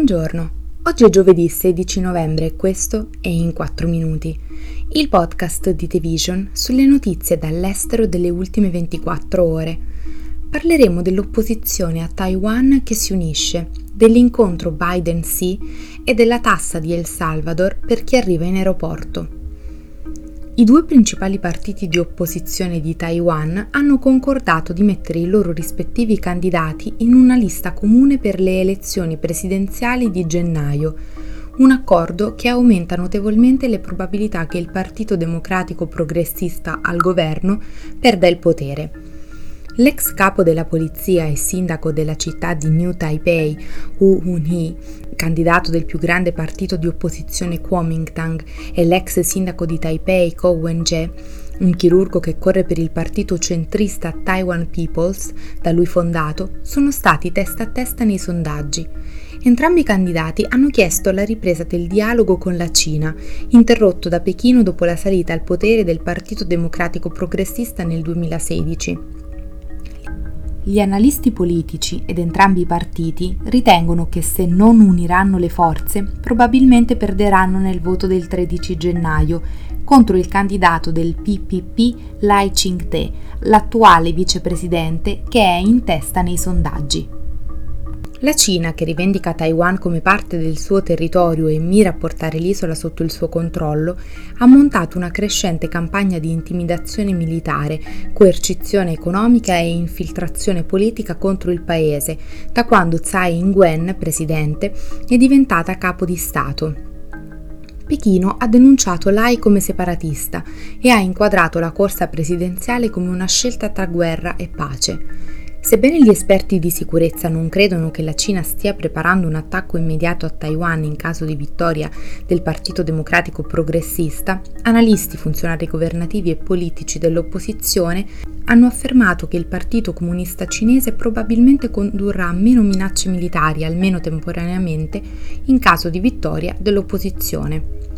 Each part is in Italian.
Buongiorno, oggi è giovedì 16 novembre e questo è In 4 Minuti, il podcast di The Vision sulle notizie dall'estero delle ultime 24 ore. Parleremo dell'opposizione a Taiwan che si unisce, dell'incontro Biden-Xi e della tassa di El Salvador per chi arriva in aeroporto. I due principali partiti di opposizione di Taiwan hanno concordato di mettere i loro rispettivi candidati in una lista comune per le elezioni presidenziali di gennaio, un accordo che aumenta notevolmente le probabilità che il Partito Democratico Progressista al governo perda il potere. L'ex capo della polizia e sindaco della città di New Taipei, Wu Hun-hee, candidato del più grande partito di opposizione Kuomintang, e l'ex sindaco di Taipei, Ko Wen-je, un chirurgo che corre per il partito centrista Taiwan Peoples, da lui fondato, sono stati testa a testa nei sondaggi. Entrambi i candidati hanno chiesto la ripresa del dialogo con la Cina, interrotto da Pechino dopo la salita al potere del Partito Democratico Progressista nel 2016. Gli analisti politici ed entrambi i partiti ritengono che se non uniranno le forze probabilmente perderanno nel voto del 13 gennaio contro il candidato del PPP Lai Ching-te, l'attuale vicepresidente che è in testa nei sondaggi. La Cina, che rivendica Taiwan come parte del suo territorio e mira a portare l'isola sotto il suo controllo, ha montato una crescente campagna di intimidazione militare, coercizione economica e infiltrazione politica contro il paese, da quando Tsai Ing-wen, presidente, è diventata capo di Stato. Pechino ha denunciato Lai come separatista e ha inquadrato la corsa presidenziale come una scelta tra guerra e pace. Sebbene gli esperti di sicurezza non credono che la Cina stia preparando un attacco immediato a Taiwan in caso di vittoria del Partito Democratico Progressista, analisti, funzionari governativi e politici dell'opposizione hanno affermato che il Partito Comunista Cinese probabilmente condurrà meno minacce militari, almeno temporaneamente, in caso di vittoria dell'opposizione.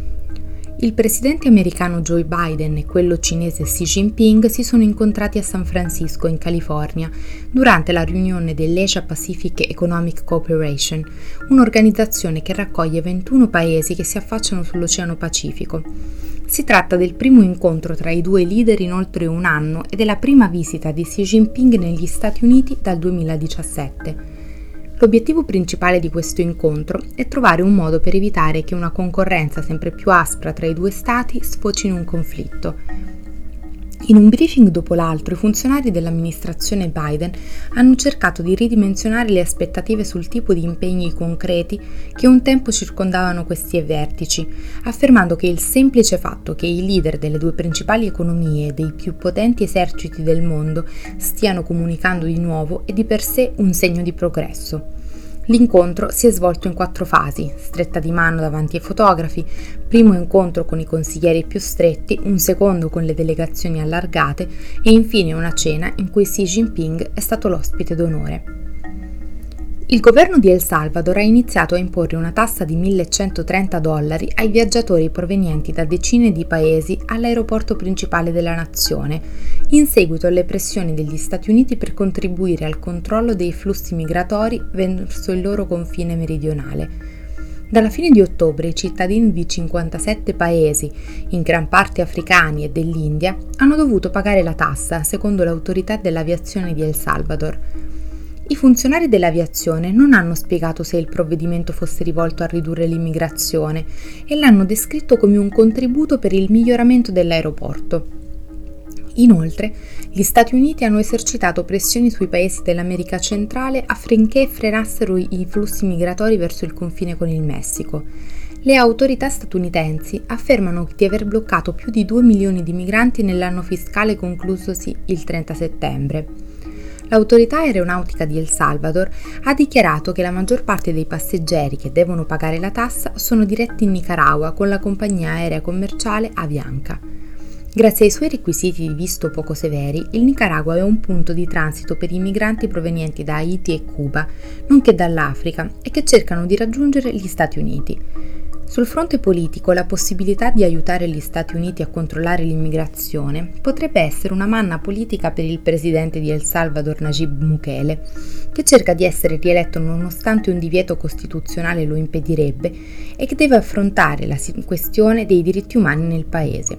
Il presidente americano Joe Biden e quello cinese Xi Jinping si sono incontrati a San Francisco, in California, durante la riunione dell'Asia Pacific Economic Cooperation, un'organizzazione che raccoglie 21 paesi che si affacciano sull'Oceano Pacifico. Si tratta del primo incontro tra i due leader in oltre un anno e della prima visita di Xi Jinping negli Stati Uniti dal 2017. L'obiettivo principale di questo incontro è trovare un modo per evitare che una concorrenza sempre più aspra tra i due stati sfoci in un conflitto. In un briefing dopo l'altro, i funzionari dell'amministrazione Biden hanno cercato di ridimensionare le aspettative sul tipo di impegni concreti che un tempo circondavano questi vertici, affermando che il semplice fatto che i leader delle due principali economie e dei più potenti eserciti del mondo stiano comunicando di nuovo è di per sé un segno di progresso. L'incontro si è svolto in quattro fasi, stretta di mano davanti ai fotografi, primo incontro con i consiglieri più stretti, un secondo con le delegazioni allargate e infine una cena in cui Xi Jinping è stato l'ospite d'onore. Il governo di El Salvador ha iniziato a imporre una tassa di 1130 dollari ai viaggiatori provenienti da decine di paesi all'aeroporto principale della nazione, in seguito alle pressioni degli Stati Uniti per contribuire al controllo dei flussi migratori verso il loro confine meridionale. Dalla fine di ottobre i cittadini di 57 paesi, in gran parte africani e dell'India, hanno dovuto pagare la tassa, secondo l'autorità dell'aviazione di El Salvador. I funzionari dell'aviazione non hanno spiegato se il provvedimento fosse rivolto a ridurre l'immigrazione e l'hanno descritto come un contributo per il miglioramento dell'aeroporto. Inoltre, gli Stati Uniti hanno esercitato pressioni sui paesi dell'America centrale affinché frenassero i flussi migratori verso il confine con il Messico. Le autorità statunitensi affermano di aver bloccato più di 2 milioni di migranti nell'anno fiscale conclusosi il 30 settembre l'autorità aeronautica di El Salvador ha dichiarato che la maggior parte dei passeggeri che devono pagare la tassa sono diretti in Nicaragua con la compagnia aerea commerciale Avianca. Grazie ai suoi requisiti di visto poco severi, il Nicaragua è un punto di transito per i migranti provenienti da Haiti e Cuba, nonché dall'Africa, e che cercano di raggiungere gli Stati Uniti. Sul fronte politico la possibilità di aiutare gli Stati Uniti a controllare l'immigrazione potrebbe essere una manna politica per il presidente di El Salvador Najib Bukele, che cerca di essere rieletto nonostante un divieto costituzionale lo impedirebbe e che deve affrontare la questione dei diritti umani nel paese.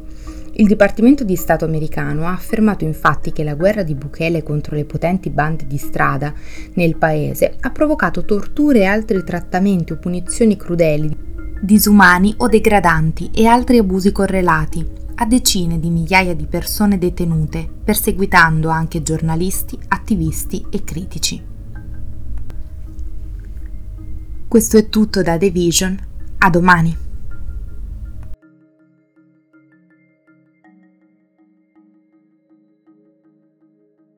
Il Dipartimento di Stato americano ha affermato infatti che la guerra di Bukele contro le potenti bande di strada nel paese ha provocato torture e altri trattamenti o punizioni crudeli disumani o degradanti e altri abusi correlati a decine di migliaia di persone detenute, perseguitando anche giornalisti, attivisti e critici. Questo è tutto da The Vision, a domani!